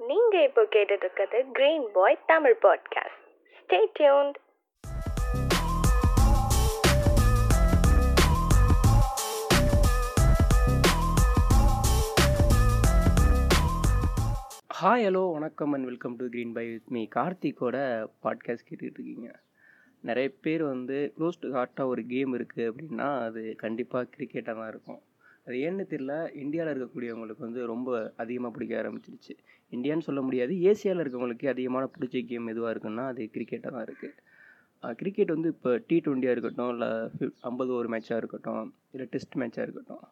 நீங்க இப்போ கேட்டுட்டு இருக்கிறது green pie Tamil podcast stay tuned hi hello வணக்கம் and welcome to green pie with me கார்த்திக்கோட podcast கேட்டுகிட்டு இருக்கீங்க நிறைய பேர் வந்து க்ளோஸ் டு ஹார்ட்டாக ஒரு கேம் இருக்குது அப்படின்னா அது கண்டிப்பாக கிரிக்கெட்டாக தான் இருக்கும். அது ஏன்னு தெரியல இந்தியாவில் இருக்கக்கூடியவங்களுக்கு வந்து ரொம்ப அதிகமாக பிடிக்க ஆரம்பிச்சிருச்சு. இந்தியான்னு சொல்ல முடியாது ஏசியாவில் இருக்கவங்களுக்கு அதிகமான பிடிச்ச கேம் எதுவாக இருக்குன்னா அது கிரிக்கெட்டாக தான் இருக்குது கிரிக்கெட் வந்து இப்போ டி டுவெண்ட்டியாக இருக்கட்டும் இல்லை ஐம்பது ஓவர் மேட்சாக இருக்கட்டும் இல்லை டெஸ்ட் மேட்சாக இருக்கட்டும்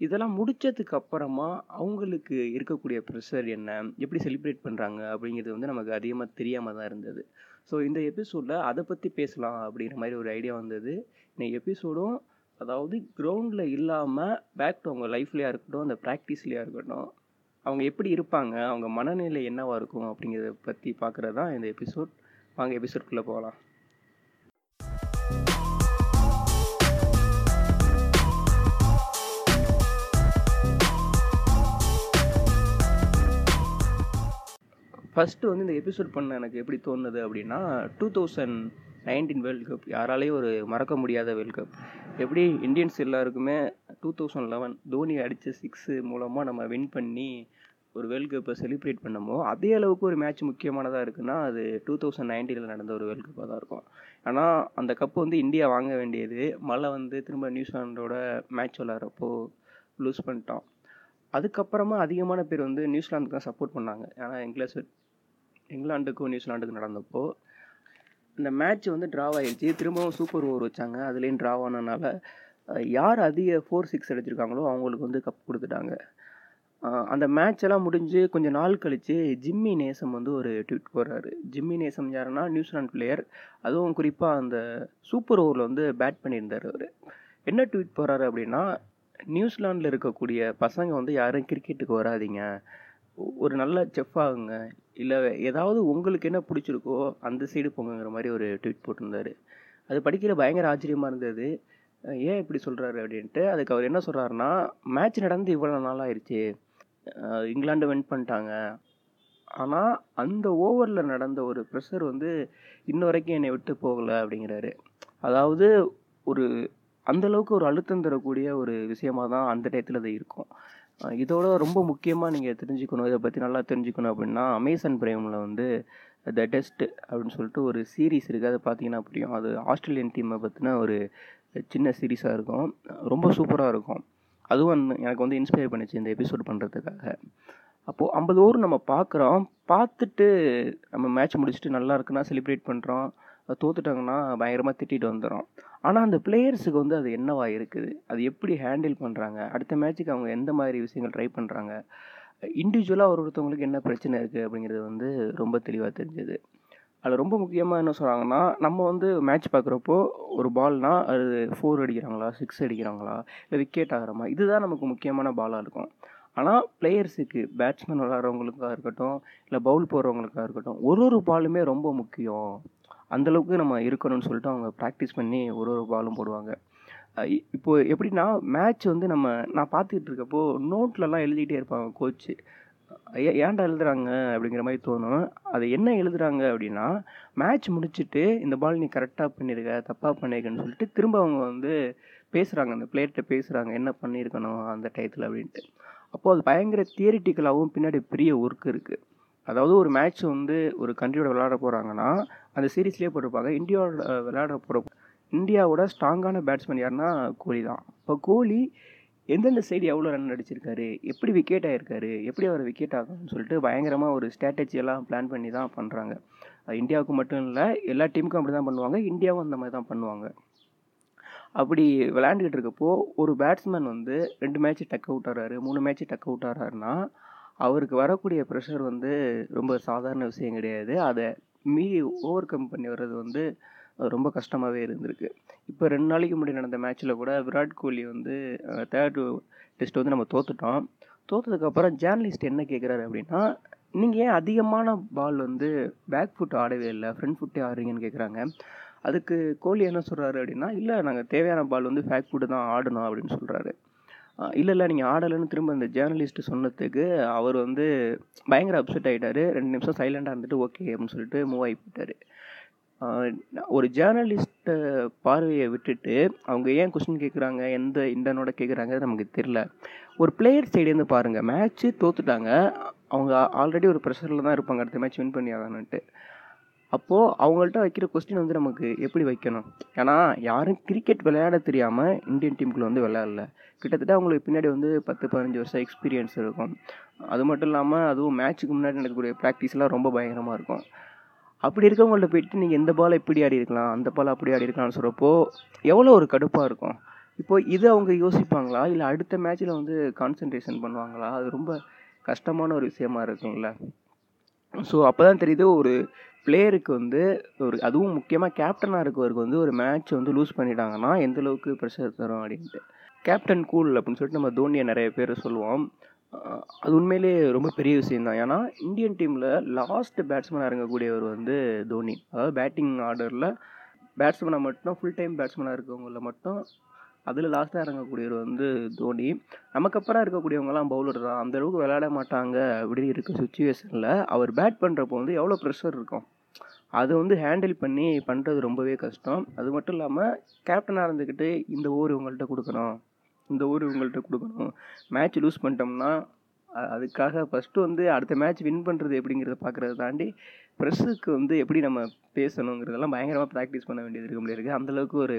இதெல்லாம் முடித்ததுக்கு அப்புறமா அவங்களுக்கு இருக்கக்கூடிய ப்ரெஷர் என்ன எப்படி செலிப்ரேட் பண்ணுறாங்க அப்படிங்கிறது வந்து நமக்கு அதிகமாக தெரியாமல் தான் இருந்தது. ஸோ இந்த எபிசோடில் அதை பற்றி பேசலாம் அப்படிங்கிற மாதிரி ஒரு ஐடியா வந்தது. இந்த எபிசோடும் அதாவது கிரவுண்டில் இல்லாமல் பேக் டு அவங்க லைஃப்லையாக இருக்கட்டும் அந்த ப்ராக்டிஸ்லையாக இருக்கட்டும் அவங்க எப்படி இருப்பாங்க அவங்க மனநிலை என்னவாக இருக்கும் அப்படிங்கிறத பற்றி பார்க்குறது தான் இந்த எபிசோட் வாங்க எபிசோட்குள்ளே போகலாம். ஃபஸ்ட்டு வந்து இந்த எபிசோட் பண்ண எனக்கு எப்படி தோணுது அப்படின்னா two thousand nineteen world cup. யாராலையும் ஒரு மறக்க முடியாத வேர்ல்டு கப். எப்படி இந்தியன்ஸ் எல்லாருக்குமே டூ தௌசண்ட் லெவன் தோனி அடித்த சிக்ஸு மூலமாக நம்ம வின் பண்ணி ஒரு வேர்ல்டு கப்பை செலிப்ரேட் பண்ணமோ அதே அளவுக்கு ஒரு மேட்ச் முக்கியமானதாக இருக்குன்னா அது டூ தௌசண்ட் நைன்டீனில் நடந்த ஒரு வேர்ல்டு கப்பாக தான் இருக்கும். ஆனால் அந்த கப்பு வந்து இந்தியா வாங்க வேண்டியது. மழை வந்து திரும்ப நியூசிலாண்டோட மேட்ச் விளாட்றப்போ லூஸ் பண்ணிட்டோம். அதுக்கப்புறமா அதிகமான பேர் வந்து நியூசிலாந்துக்கு தான் சப்போர்ட் பண்ணாங்க. ஏன்னா இங்கிலாந்து இங்கிலாண்டுக்கும் நியூசிலாண்டுக்கும் நடந்தப்போ இந்த மேட்ச் வந்து ட்ராவ் ஆகிடுச்சு திரும்பவும் சூப்பர் ஓவர் வச்சாங்க. அதுலேயும் ட்ராவ் ஆனனால யார் அதிக ஃபோர் சிக்ஸ் அடிச்சிருக்காங்களோ அவங்களுக்கு வந்து கப் கொடுத்துட்டாங்க. அந்த மேட்ச் எல்லாம் முடிஞ்சு கொஞ்சம் நாள் கழித்து ஜிம்மி நேசம் வந்து ஒரு ட்வீட் போடுறாரு. ஜிம்மி நேசம் யாருன்னா நியூசிலாந்து பிளேயர் அதுவும் குறிப்பாக அந்த சூப்பர் ஓவரில் வந்து பேட் பண்ணியிருந்தார் அவர். என்ன ட்வீட் போடுறாரு அப்படின்னா நியூசிலாண்டில் இருக்கக்கூடிய பசங்க வந்து யாரும் கிரிக்கெட்டுக்கு வராதிங்க. ஒரு நல்ல செஃப் ஆகுங்க. இல்லை ஏதாவது உங்களுக்கு என்ன பிடிச்சிருக்கோ அந்த சைடு போங்கிற மாதிரி ஒரு ட்வீட் போட்டிருந்தாரு. அது படிக்கிற பயங்கர ஆச்சரியமாக இருந்தது. ஏன் இப்படி சொல்கிறாரு அப்படின்ட்டு அதுக்கு அவர் என்ன சொல்கிறாருன்னா மேட்ச் நடந்து இவ்வளோ நாள் ஆயிடுச்சு இங்கிலாண்டு வின் பண்ணிட்டாங்க. ஆனால் அந்த ஓவரில் நடந்த ஒரு ப்ரெஷர் வந்து இன்ன வரைக்கும் என்னை விட்டு போகலை அப்படிங்கிறாரு. அதாவது ஒரு அந்தளவுக்கு ஒரு அழுத்தம் தரக்கூடிய ஒரு விஷயமாக தான் அந்த டயத்தில் அது இருக்கும். இதோட ரொம்ப முக்கியமாக நீங்கள் தெரிஞ்சுக்கணும். இதை பற்றி நல்லா தெரிஞ்சுக்கணும் அப்படின்னா அமேசான் பிரைமில் வந்து த டெஸ்ட் அப்படின்னு சொல்லிட்டு ஒரு சீரீஸ் இருக்குது அதை பார்த்தீங்கன்னா புரியும். அது ஆஸ்திரேலியன் டீமை பற்றின ஒரு சின்ன சீரீஸாக இருக்கும். ரொம்ப சூப்பராக இருக்கும். அதுவும் எனக்கு வந்து இன்ஸ்பயர் பண்ணிச்சு இந்த எபிசோட் பண்ணுறதுக்காக அப்போது ஐம்பது ஓவர் நம்ம பார்க்குறோம் பார்த்துட்டு நம்ம மேட்ச் முடிச்சுட்டு நல்லா இருக்குன்னா செலிப்ரேட் பண்ணுறோம் தோத்துட்டாங்கன்னா பயங்கரமாக திட்டிட்டு வந்துடும் ஆனால் அந்த பிளேயர்ஸுக்கு வந்து அது என்னவா இருக்குது? அது எப்படி ஹேண்டில் பண்ணுறாங்க அடுத்த மேட்ச்சுக்கு அவங்க எந்த மாதிரி விஷயங்கள் ட்ரை பண்ணுறாங்க இண்டிவிஜுவலாக ஒரு ஒருத்தவங்களுக்கு என்ன பிரச்சனை இருக்குது அப்படிங்கிறது வந்து ரொம்ப தெளிவாக தெரிஞ்சது. அதில் ரொம்ப முக்கியமாக என்ன சொல்கிறாங்கன்னா நம்ம வந்து மேட்ச் பார்க்குறப்போ ஒரு பால்னால் அது ஃபோர் அடிக்கிறாங்களா சிக்ஸ் அடிக்கிறாங்களா இல்லை விக்கெட் ஆகிறோமா? இதுதான் நமக்கு முக்கியமான பாலாக இருக்கும். ஆனால் பிளேயர்ஸுக்கு பேட்ஸ்மேன் விளாட்றவங்களுக்காக இருக்கட்டும் இல்லை பவுல் போடுறவங்களுக்காக இருக்கட்டும் ஒரு ஒரு பாலுமே ரொம்ப முக்கியம். அந்தளவுக்கு நம்ம இருக்கணும்னு சொல்லிட்டு அவங்க ப்ராக்டிஸ் பண்ணி ஒரு ஒரு பாலும் போடுவாங்க. இப்போது எப்படின்னா மேட்ச் வந்து நம்ம நான் பார்த்துக்கிட்டு இருக்கப்போ நோட்லலாம் எழுதிக்கிட்டே இருப்பாங்க கோச்சு ஏன்டா எழுதுறாங்க? அப்படிங்கிற மாதிரி தோணும். அது என்ன எழுதுறாங்க அப்படின்னா மேட்ச் முடிச்சுட்டு இந்த பால் நீ கரெக்டாக பண்ணியிருக்க தப்பாக பண்ணியிருக்கன்னு சொல்லிட்டு திரும்ப அவங்க வந்து பேசுகிறாங்க அந்த பிளேயர்கிட்ட பேசுகிறாங்க என்ன பண்ணியிருக்கணும் அந்த டயத்தில் அப்படின்ட்டு. அப்போது அது பயங்கர தியரிட்டிக்கலாகவும் பின்னாடி பெரிய ஒர்க் இருக்குது அதாவது ஒரு மேட்ச் வந்து ஒரு கண்ட்ரியோட விளையாட போகிறாங்கன்னா அந்த சீரீஸ்லேயே போட்டிருப்பாங்க. இந்தியாவோட விளையாட போகிற இந்தியாவோட ஸ்ட்ராங்கான பேட்ஸ்மேன் யாருன்னா கோலி தான். இப்போ கோலி எந்தெந்த சைடு எவ்வளோ ரன் அடிச்சிருக்காரு? எப்படி விக்கெட் ஆகிருக்காரு எப்படி அவர் விக்கெட் ஆகும்னு சொல்லிட்டு பயங்கரமாக ஒரு ஸ்ட்ராட்டஜியெல்லாம் பிளான் பண்ணி தான் பண்ணுறாங்க இந்தியாவுக்கு மட்டும் இல்லை எல்லா டீமுக்கும் அப்படி தான் பண்ணுவாங்க. இந்தியாவும் அந்த மாதிரி தான் பண்ணுவாங்க. அப்படி விளையாண்டுக்கிட்டு இருக்கப்போ ஒரு பேட்ஸ்மேன் வந்து ரெண்டு மேட்ச் டக் அவுட் ஆகிறாரு மூணு மேட்ச் டக் அவுட் ஆகிறாருன்னா அவருக்கு வரக்கூடிய ப்ரெஷர் வந்து ரொம்ப சாதாரண விஷயம் கிடையாது. அதை மீறி ஓவர் கம் பண்ணி வர்றது வந்து ரொம்ப கஷ்டமாகவே இருந்திருக்கு. இப்போ ரெண்டு நாளைக்கு முன்னாடி நடந்த மேட்ச்சில் கூட விராட் கோலி வந்து தேர்ட் டெஸ்ட் வந்து நம்ம தோத்துட்டோம். தோத்ததுக்கப்புறம் ஜேர்னலிஸ்ட் என்ன கேட்குறாரு அப்படின்னா நீங்கள் ஏன் அதிகமான பால் வந்து பேக் ஃபுட் ஆடவே இல்லை ஃப்ரண்ட் ஃபுட்டே ஆடுறீங்கன்னு கேட்குறாங்க அதுக்கு கோலி என்ன சொல்கிறாரு அப்படின்னா இல்லை நாங்கள் தேவையான பால் வந்து பேக் ஃபுட்டு தான் ஆடணும் அப்படின்னு சொல்கிறாரு இல்லை இல்லை நீங்கள் ஆடலைன்னு திரும்ப அந்த ஜேர்னலிஸ்ட் சொன்னதுக்கு அவர் வந்து பயங்கர அப்செட் ஆகிட்டார் ரெண்டு நிமிஷம் சைலண்டாக இருந்துட்டு ஓகே அப்படின்னு சொல்லிட்டு மூவ் ஆகி போயிட்டார். ஒரு ஜேர்னலிஸ்ட்டை பார்வையை விட்டுட்டு அவங்க ஏன் கொஸ்டின் கேட்குறாங்க எந்த இண்டனோட கேட்குறாங்க நமக்கு தெரில ஒரு பிளேயர் சைடேருந்து பாருங்கள் மேட்ச்சு தோத்துட்டாங்க. அவங்க ஆல்ரெடி ஒரு ப்ரெஷரில் தான் இருப்பாங்க. அடுத்த மேட்ச் வின் பண்ணி ஆகணுன்ட்டு அப்போது அவங்கள்ட்ட வைக்கிற கொஸ்டின் வந்து நமக்கு எப்படி வைக்கணும்? ஏன்னா யாரும் கிரிக்கெட் விளையாட தெரியாமல் இந்தியன் டீமுக்குள்ளே வந்து விளையாடல. கிட்டத்தட்ட அவங்களுக்கு பின்னாடி வந்து பத்து பதினஞ்சு வருஷம் எக்ஸ்பீரியன்ஸ் இருக்கும். அது மட்டும் இல்லாமல் அதுவும் மேட்ச்சுக்கு முன்னாடி நடக்கக்கூடிய ப்ராக்டிஸ்லாம் ரொம்ப பயங்கரமாக இருக்கும். அப்படி இருக்கவங்கள்ட்ட போயிட்டு நீங்கள் இந்த பால் இப்படி ஆடி இருக்கலாம் அந்த பால் அப்படி ஆடி இருக்கலாம்னு சொல்கிறப்போ எவ்வளோ ஒரு கடுப்பாக இருக்கும்? இப்போ இது அவங்க யோசிப்பாங்களா? இல்லை அடுத்த மேட்ச்சில் வந்து கான்சென்ட்ரேஷன் பண்ணுவாங்களா? அது ரொம்ப கஷ்டமான ஒரு விஷயமா இருக்கும்ல. ஸோ அப்போ தான் தெரியுது ஒரு பிளேயருக்கு வந்து ஒரு அதுவும் முக்கியமாக கேப்டனாக இருக்கவருக்கு வந்து ஒரு மேட்ச் வந்து லூஸ் பண்ணிட்டாங்கன்னா எந்த அளவுக்கு ப்ரெஷர் தரும் அப்படின்ட்டு. கேப்டன் கூல் அப்படின்னு சொல்லிட்டு நம்ம தோனியை நிறைய பேர் சொல்லுவோம். அது உண்மையிலேயே ரொம்ப பெரிய விஷயம்தான் ஏன்னா இந்தியன் டீமில் லாஸ்ட் பேட்ஸ்மேனாக இறங்கக்கூடியவர் வந்து தோனி. அதாவது பேட்டிங் ஆர்டரில் பேட்ஸ்மேனை மட்டும் ஃபுல் டைம் பேட்ஸ்மேனாக இருக்கவங்கள மட்டும் அதில் லாஸ்ட்டாக இறங்கக்கூடியவர் வந்து தோனி. நமக்கு அப்புறம் இருக்கக்கூடியவங்கலாம் பவுலர் தான். அந்த அளவுக்கு விளையாட மாட்டாங்க அப்படி இருக்க சுச்சுவேஷனில் அவர் பேட் பண்ணுறப்போ வந்து எவ்வளோ ப்ரெஷர் இருக்கும்? அதை வந்து ஹேண்டில் பண்ணி பண்ணுறது ரொம்பவே கஷ்டம். அது மட்டும் இல்லாமல் கேப்டனாக இருந்துக்கிட்டு இந்த ஓவர் இவங்கள்ட்ட கொடுக்கணும். இந்த ஓவர் இவங்கள்ட்ட கொடுக்கணும். மேட்ச் லூஸ் பண்ணிட்டோம்னா அதுக்காக ஃபஸ்ட்டு வந்து அடுத்த மேட்ச் வின் பண்ணுறது எப்படிங்கிறத பார்க்குறத தாண்டி ப்ரெஸ்ஸுக்கு வந்து எப்படி நம்ம பேசணுங்கிறதெல்லாம் பயங்கரமாக ப்ராக்டிஸ் பண்ண வேண்டியது இருக்க முடியாது அந்தளவுக்கு ஒரு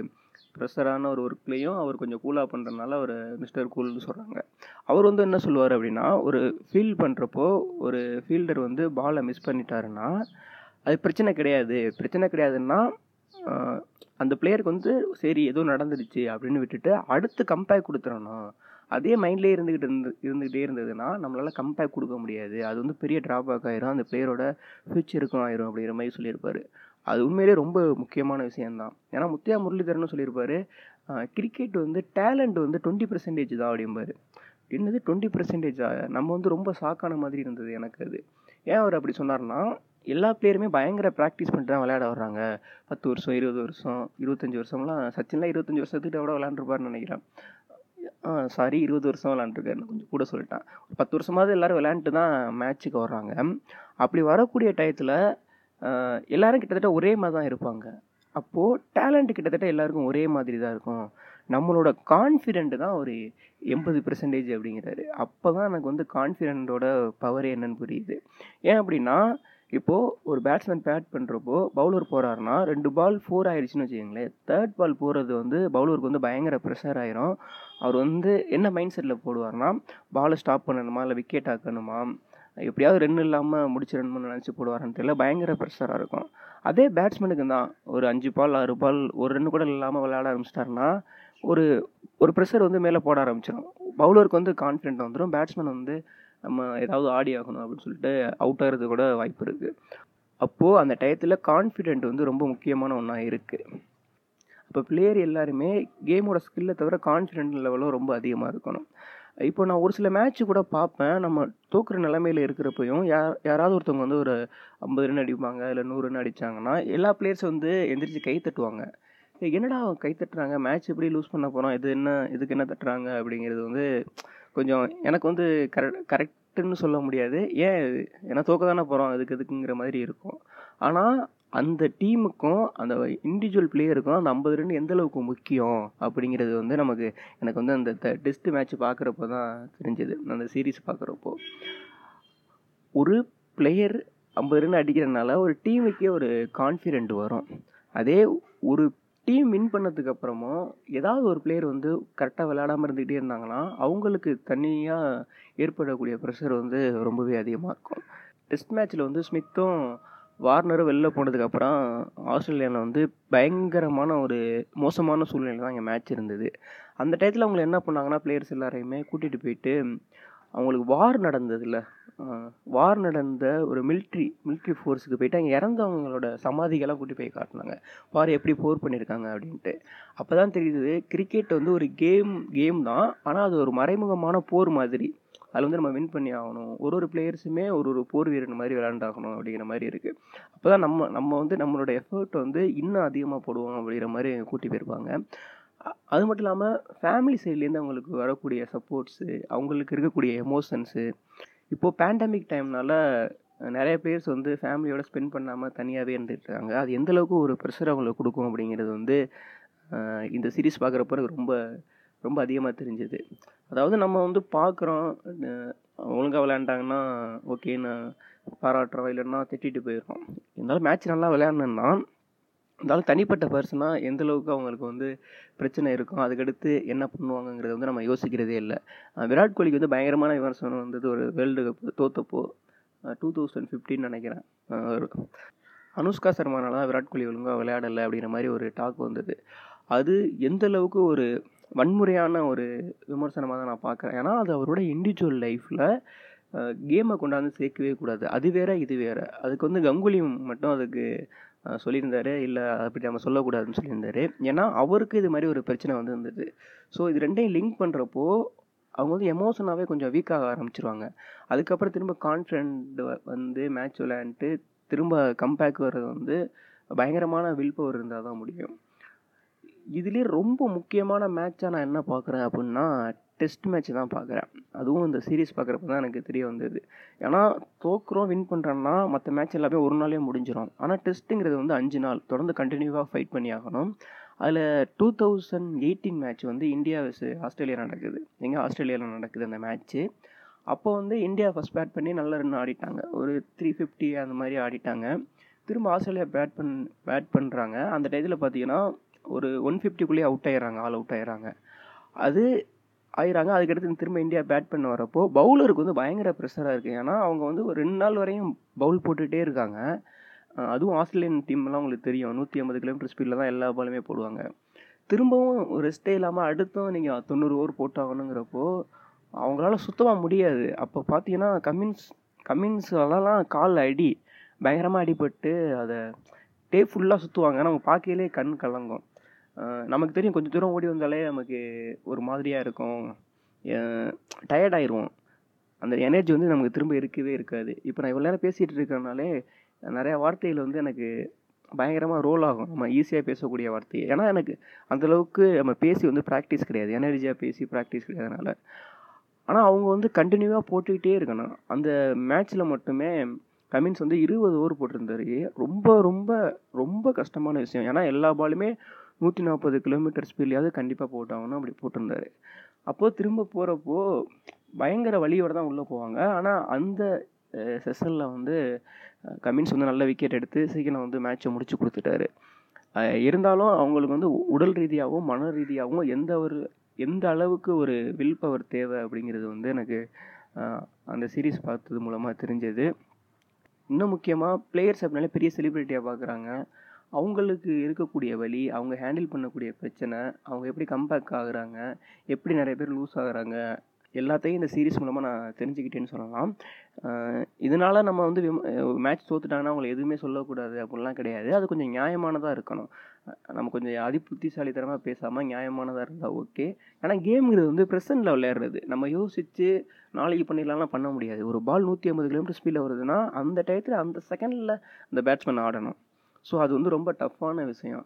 ப்ரெஷரான ஒரு ஒர்க்லேயும் அவர் கொஞ்சம் கூலாக பண்ணுறதுனால அவர் மிஸ்டர் கூல்னு சொல்கிறாங்க அவர் வந்து என்ன சொல்லுவார் அப்படின்னா ஒரு ஃபீல் பண்ணுறப்போ ஒரு ஃபீல்டர் வந்து பாலை மிஸ் பண்ணிட்டாருன்னா அது பிரச்சனை கிடையாது. பிரச்சனை கிடையாதுன்னா அந்த பிளேயருக்கு வந்து சரி ஏதோ நடந்துடுச்சு அப்படின்னு விட்டுட்டு அடுத்து கம்பேக் கொடுத்துடணும் அதே மைண்ட்லேயே இருந்துக்கிட்டு இருந்து இருந்துக்கிட்டே இருந்ததுன்னா நம்மளால் கம்பேக் கொடுக்க முடியாது. அது வந்து பெரிய ட்ராபேக் ஆயிரும். அந்த பிளேயரோட ஃப்யூச்சருக்கும் ஆயிரும் அப்படிங்கிற மாதிரி சொல்லியிருப்பார். அது உண்மையிலேயே ரொம்ப முக்கியமான விஷயம்தான். ஏன்னா முத்தியா முரளிதரன் சொல்லியிருப்பார் கிரிக்கெட் வந்து டேலண்ட் வந்து டுவெண்ட்டி பர்சன்டேஜ் தான் அப்படிம்பார். என்னது டுவெண்ட்டி பர்சன்டேஜா நம்ம வந்து ரொம்ப ஷாக்கான மாதிரி இருந்தது எனக்கு அது. ஏன் அவர் அப்படி சொன்னார்னா எல்லா பிளேயருமே பயங்கர ப்ராக்டிஸ் பண்ணிட்டு தான் விளையாட வர்றாங்க. பத்து வருஷம் இருபது வருஷம் இருபத்தஞ்சி வருஷம்லாம் சச்சின்லாம் இருபத்தஞ்சி வருஷத்துக்கிட்ட கூட விளையாண்டுருப்பாருன்னு நினைக்கிறேன். ஆ சாரி இருபது வருஷம் விளாண்டுருக்காருன்னு கொஞ்சம் கூட சொல்லிட்டேன். ஒரு பத்து வருஷமாவது எல்லாரும் விளையாண்டுட்டு தான் மேட்ச்சுக்கு வர்றாங்க. அப்படி வரக்கூடிய டயத்தில் எல்லாரும் கிட்டத்தட்ட ஒரே மாதிரி தான் இருப்பாங்க. அப்போது டேலண்ட் கிட்டத்தட்ட எல்லாருக்கும் ஒரே மாதிரி தான் இருக்கும். நம்மளோட கான்ஃபிடென்ட் தான் ஒரு எண்பது பெர்சன்டேஜ் அப்படிங்கிறாரு. அப்போ தான் எனக்கு வந்து கான்ஃபிடென்ட்டோட பவர் என்னன்னு புரியுது. ஏன் அப்படின்னா இப்போது ஒரு பேட்ஸ்மேன் பேட் பண்ணுறப்போ பவுலர் போகிறாருன்னா ரெண்டு பால் ஃபோர் ஆயிடுச்சுன்னு வச்சுக்கோங்களேன். தேர்ட் பால் போகிறது வந்து பவுலருக்கு வந்து பயங்கர ப்ரெஷர் ஆயிரும். அவர் வந்து என்ன மைண்ட் செட்டில் போடுவார்னா பாலை ஸ்டாப் பண்ணணுமா இல்லை விக்கெட் ஆக்கணுமா எப்படியாவது ரன் இல்லாமல் முடிச்சிடணும்னு நினச்சி போடுவாருன்னு தெரியல. பயங்கர ப்ரெஷராக இருக்கும். அதே பேட்ஸ்மேனுக்கு தான் ஒரு அஞ்சு பால் ஆறு பால் ஒரு ரன் கூட இல்லாமல் விளையாட ஆரம்பிச்சிட்டாருன்னா ஒரு ஒரு ப்ரெஷர் வந்து மேலே போட ஆரம்பிச்சிடும் பவுலருக்கு வந்து கான்ஃபிடென்ட் வந்துடும் பேட்ஸ்மேன் வந்து நம்ம ஏதாவது ஆடி ஆகணும் அப்படின்னு சொல்லிட்டு அவுட் ஆகிறது கூட வாய்ப்பு இருக்குது அப்போது அந்த டயத்தில் கான்ஃபிடென்ட் வந்து ரொம்ப முக்கியமான ஒன்றா இருக்குது அப்போ பிளேயர் எல்லாருமே கேமோட ஸ்கில்லை தவிர கான்ஃபிடென்ட் லெவலும் ரொம்ப அதிகமாக இருக்கணும். இப்போ நான் ஒரு சில மேட்ச்சு கூட பார்ப்பேன். நம்ம தோக்குற நிலமையில் இருக்கிறப்பையும் யார் யாராவது ஒருத்தவங்க வந்து ஒரு ஐம்பது ரன் அடிப்பாங்க இல்லை நூறு ரன் அடித்தாங்கன்னா எல்லா பிளேயர்ஸும் வந்து எந்திரிச்சு கை தட்டுவாங்க. என்னடா அவங்க கை தட்டுறாங்க? மேட்ச் எப்படி லூஸ் பண்ண போகிறோம் இது என்ன இதுக்கு என்ன தட்டுறாங்க? அப்படிங்கிறது வந்து கொஞ்சம் எனக்கு வந்து கரெக்ட் கரெக்டுன்னு சொல்ல முடியாது. ஏன் இது? ஏன்னா தோக்க தானே போகிறோம் அதுக்கு எதுக்குங்கிற மாதிரி இருக்கும். ஆனால் அந்த டீமுக்கும் அந்த இண்டிவிஜுவல் பிளேயருக்கும் அந்த ஐம்பது ரன் எந்த அளவுக்கு முக்கியம் அப்படிங்கிறது வந்து நமக்கு எனக்கு வந்து அந்த டெஸ்ட் மேட்ச் பார்க்குறப்போ தான் தெரிஞ்சது. அந்த சீரீஸ் பார்க்குறப்போ ஒரு பிளேயர் ஐம்பது ரன் அடிக்கிறதுனால ஒரு டீமுக்கே ஒரு கான்ஃபிடென்ட் வரும். அதே ஒரு டீம் வின் பண்ணதுக்கு அப்புறமும் ஏதாவது ஒரு பிளேயர் வந்து கரெக்டாக விளையாடாமல் இருந்துக்கிட்டே இருந்தாங்கன்னா அவங்களுக்கு தனியாக ஏற்படக்கூடிய ப்ரெஷர் வந்து ரொம்பவே அதிகமாக இருக்கும். டெஸ்ட் மேட்ச்சில் வந்து ஸ்மித்தும் வார்னரும் வெளில போனதுக்கப்புறம் ஆஸ்திரேலியாவில் வந்து பயங்கரமான ஒரு மோசமான சூழ்நிலை தான் இங்கே மேட்ச் இருந்தது. அந்த டயத்தில் அவங்க என்ன பண்ணாங்கன்னா பிளேயர்ஸ் எல்லாரையுமே கூட்டிகிட்டு போயிட்டு அவங்களுக்கு வார் நடந்ததுல. வார் நடந்த ஒரு மிலிட்ரி மிலிட்ரி ஃபோர்ஸுக்கு போயிட்டு அங்கே இறந்தவங்களோட சமாதிகளாக கூட்டி போய் காட்டினாங்க. வார் எப்படி போர் பண்ணியிருக்காங்க அப்படின்ட்டு. அப்போ தான் தெரியுது கிரிக்கெட் வந்து ஒரு கேம் கேம் தான். ஆனால் அது ஒரு மறைமுகமான போர் மாதிரி. அதில் வந்து நம்ம வின் பண்ணி ஆகணும். ஒரு ஒரு பிளேயர்ஸுமே ஒரு ஒரு போர் வீரன் மாதிரி விளையாண்டாகணும் அப்படிங்கிற மாதிரி இருக்குது அப்போ தான் நம்ம நம்ம வந்து நம்மளோட எஃபர்ட் வந்து இன்னும் அதிகமாக போடுவோம் அப்படிங்கிற மாதிரி கூட்டி போயிருப்பாங்க. அது மட்டும் இல்லாமல் ஃபேமிலி சைட்லேருந்து அவங்களுக்கு வரக்கூடிய சப்போர்ட்ஸு அவங்களுக்கு இருக்கக்கூடிய எமோஷன்ஸு இப்போது பேண்டமிக் டைம்னால நிறைய பேர்ஸ் வந்து ஃபேமிலியோட ஸ்பெண்ட் பண்ணாமல் தனியாகவே இருந்துகிட்ருக்காங்க அது எந்தளவுக்கு ஒரு ப்ரெஷர் அவங்களுக்கு கொடுக்கும் அப்படிங்கிறது வந்து இந்த சீரிஸ் பார்க்குறப்ப எனக்கு ரொம்ப ரொம்ப அதிகமாக தெரிஞ்சுது. அதாவது நம்ம வந்து பார்க்குறோம் ஒழுங்காக விளையாண்டாங்கன்னா ஓகே நான் பாராட்டுறோம் இல்லைன்னா திட்டிட்டு போயிடுறோம் இருந்தாலும் மேட்ச் நல்லா விளையாடணுன்னா இருந்தாலும் தனிப்பட்ட பர்சனாக எந்த அளவுக்கு அவங்களுக்கு வந்து பிரச்சனை இருக்கும் அதுக்கடுத்து என்ன பண்ணுவாங்கங்கிறத வந்து நம்ம யோசிக்கிறதே இல்லை. விராட் கோலிக்கு வந்து பயங்கரமான விமர்சனம் வந்தது ஒரு வேர்ல்டு கப் தோத்தப்போ டூ தௌசண்ட் ஃபிஃப்டின்னு நினைக்கிறேன். அனுஷ்கா சர்மானால தான் விராட் கோலி ஒழுங்காக விளையாடலை அப்படிங்கிற மாதிரி ஒரு டாக் வந்தது. அது எந்த அளவுக்கு ஒரு வன்முறையான ஒரு விமர்சனமாக தான் நான் பார்க்குறேன். ஏன்னா அது அவரோட இண்டிவிஜுவல் லைஃப்பில் கேமை கொண்டாந்து சேர்க்கவே கூடாது. அது வேற இது வேற. அதுக்கு வந்து கங்குலி மட்டும் அதுக்கு சொல்லியிருந்தாரு. இல்லை அப்படி நம்ம சொல்லக்கூடாதுன்னு சொல்லியிருந்தாரு. ஏன்னா அவருக்கு இது மாதிரி ஒரு பிரச்சனை வந்து இருந்தது ஸோ இது ரெண்டையும் லிங்க் பண்ணுறப்போ அவங்க வந்து எமோஷனாகவே கொஞ்சம் வீக்காக ஆரம்பிச்சிருவாங்க. அதுக்கப்புறம் திரும்ப கான்ஃபிடென்ட் வந்து மேட்ச் விளையாண்டுட்டு திரும்ப கம்பேக் வர்றது வந்து பயங்கரமான வில் பவர் இருந்தால் தான் முடியும். இதுலேயே ரொம்ப முக்கியமான மேட்சாக நான் என்ன பார்க்குறேன் அப்படின்னா டெஸ்ட் மேட்ச் தான் பார்க்குறேன் அதுவும் இந்த சீரிஸ் பார்க்குறப்ப தான் எனக்கு தெரிய வந்தது. ஏன்னா தோக்குறோம் வின் பண்ணுறோன்னா மற்ற மேட்ச் எல்லாமே ஒரு நாளே முடிஞ்சிடும் ஆனால் டெஸ்ட்டுங்கிறது வந்து அஞ்சு நாள். தொடர்ந்து கண்டினியூவாக ஃபைட் பண்ணி ஆகணும். அதில் டூ தௌசண்ட் எயிட்டீன் மேட்ச் வந்து இந்தியா வெஸ் ஆஸ்திரேலியா நடக்குது. எங்கே ஆஸ்திரேலியாவில் நடக்குது அந்த மேட்ச்சு அப்போ வந்து இந்தியா ஃபஸ்ட் பேட் பண்ணி நல்ல ரன் ஆடிட்டாங்க. ஒரு த்ரீ ஃபிஃப்டி அந்த மாதிரி ஆடிட்டாங்க. திரும்ப ஆஸ்திரேலியா பேட் பண் பேட் பண்ணுறாங்க அந்த டயத்தில் பார்த்தீங்கன்னா ஒரு ஒன் ஃபிஃப்டிக்குள்ளேயே அவுட் ஆயிடுறாங்க ஆல் அவுட் ஆயிடுறாங்க. அது ஆயிடுறாங்க அதுக்கடுத்து திரும்ப இந்தியா பேட் பண்ண வரப்போ பவுலருக்கு வந்து பயங்கர ப்ரெஷராக இருக்குது ஏன்னா அவங்க வந்து ஒரு ரெண்டு நாள் வரையும் பவுல் போட்டுகிட்டே இருக்காங்க. அதுவும் ஆஸ்திரேலியன் டீம்லாம் உங்களுக்கு தெரியும். நூற்றி ஐம்பது கிலோமீட்டர் ஸ்பீடில் தான் எல்லா பாலுமே போடுவாங்க. திரும்பவும் ரெஸ்ட்டே இல்லாமல் அடுத்தும் நீங்கள் தொண்ணூறு ஓவர் போட்டாகணுங்கிறப்போ அவங்களால சுத்தமாக முடியாது. அப்போ பார்த்தீங்கன்னா கமின்ஸ் கமின்ஸ்லாம் கால் அடி பயங்கரமாக அடிபட்டு அதை டே ஃபுல்லாக சுற்றுவாங்க நம்ம பார்க்கையிலே கண் கலங்கும். நமக்கு தெரியும் கொஞ்சம் தூரம் ஓடி வந்தாலே நமக்கு ஒரு மாதிரியாக இருக்கும். டயர்ட் ஆயிடுவோம் அந்த எனர்ஜி வந்து நமக்கு திரும்ப இருக்கவே இருக்காது. இப்போ நான் இவ்வளோ நேரம் பேசிகிட்டு இருக்கிறனாலே நிறையா வார்த்தைகள் வந்து எனக்கு பயங்கரமாக ரோல் ஆகும். நம்ம ஈஸியாக பேசக்கூடிய வார்த்தை ஏன்னா எனக்கு அந்தளவுக்கு நம்ம பேசி வந்து ப்ராக்டிஸ் கிடையாது. எனர்ஜியாக பேசி ப்ராக்டிஸ் கிடையாதுனால. ஆனால் அவங்க வந்து கண்டினியூவாக போட்டுக்கிட்டே இருக்கணும். அந்த மேட்ச்சில் மட்டுமே கமின்ஸ் வந்து இருபது ஓவர் போட்டிருந்தாரு. ரொம்ப ரொம்ப ரொம்ப கஷ்டமான விஷயம். ஏன்னா எல்லா பாலுமே நூற்றி நாற்பது கிலோமீட்டர் ஸ்பீட்லையாவது கண்டிப்பாக போட்டாங்கன்னு அப்படி போட்டிருந்தாரு. அப்போது திரும்ப போகிறப்போ பயங்கர வழியோடு தான் உள்ளே போவாங்க. ஆனால் அந்த செஷனில் வந்து கமின்ஸ் வந்து நல்ல விக்கெட் எடுத்து சீக்கிரம் வந்து மேட்ச்சை முடிச்சு கொடுத்துட்டாரு. இருந்தாலும் அவங்களுக்கு வந்து உடல் ரீதியாகவும் மன ரீதியாகவும் எந்த ஒரு எந்த அளவுக்கு ஒரு வில் பவர் தேவை அப்படிங்கிறது வந்து எனக்கு அந்த சீரீஸ் பார்த்தது மூலமாக தெரிஞ்சது. இன்னும் முக்கியமாக பிளேயர்ஸ் அப்படின்னாலே பெரிய செலிப்ரிட்டியாக பார்க்குறாங்க அவங்களுக்கு இருக்கக்கூடிய வழி அவங்க ஹேண்டில் பண்ணக்கூடிய பிரச்சனை அவங்க எப்படி கம்பேக் ஆகுறாங்க எப்படி நிறைய பேர் லூஸ் ஆகுறாங்க எல்லாத்தையும் இந்த சீரிஸ் மூலமாக நான் தெரிஞ்சுக்கிட்டேன்னு சொல்லலாம். இதனால் இதனால நம்ம வந்து மேட்ச் தோத்துட்டாங்கன்னா அவங்களை எதுவுமே சொல்லக்கூடாது அப்படிலாம் கிடையாது. அது கொஞ்சம் நியாயமானதாக இருக்கணும். நம்ம கொஞ்சம் அதிபுத்திசாலித்தனமாக பேசாமல் நியாயமானதாக இருந்தால் ஓகே ஆனால் கேம்ங்கிறது வந்து ப்ரெசண்ட்டில் விளையாடுறது நம்ம யோசித்து நாளைக்கு பண்ணிடலாம்லாம் பண்ண முடியாது. ஒரு பால் நூற்றி ஐம்பது கிலோமீட்டர் ஸ்பீடில் வருதுன்னா அந்த டயத்தில் அந்த செகண்டில் அந்த பேட்ஸ்மேன் ஆடணும். ஸோ அது வந்து ரொம்ப டஃப்பான விஷயம்.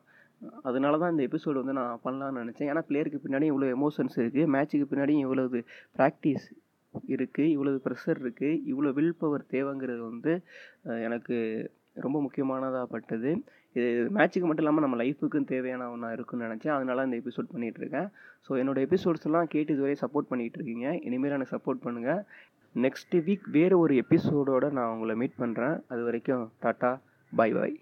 அதனால தான் இந்த எபிசோடு வந்து நான் பண்ணலாம்னு நினச்சேன். ஏன்னா பிளேயருக்கு பின்னாடி இவ்வளோ எமோஷன்ஸ் இருக்குது மேட்ச்சுக்கு பின்னாடியும் இவ்வளவு ப்ராக்டிஸ் இருக்குது இவ்வளவு ப்ரெஷர் இருக்குது இவ்வளோ வில் பவர் தேவைங்கிறது வந்து எனக்கு ரொம்ப முக்கியமானதாக பட்டது. இது மேட்ச்சுக்கு மட்டும் இல்லாமல் நம்ம லைஃபுக்கும் தேவையான ஒன்றா இருக்குன்னு நினச்சேன். அதனால இந்த எபிசோட் பண்ணிகிட்டு இருக்கேன். ஸோ என்னோடய எபிசோட்ஸ்லாம் கேட்டு இதுவரை சப்போர்ட் பண்ணிகிட்டு இருக்கீங்க. இனிமேல் எனக்கு சப்போர்ட் பண்ணுங்கள் நெக்ஸ்ட் வீக் வேறு ஒரு எபிசோடோடு நான் உங்களை மீட் பண்ணுறேன் அது வரைக்கும் டாட்டா பை பாய்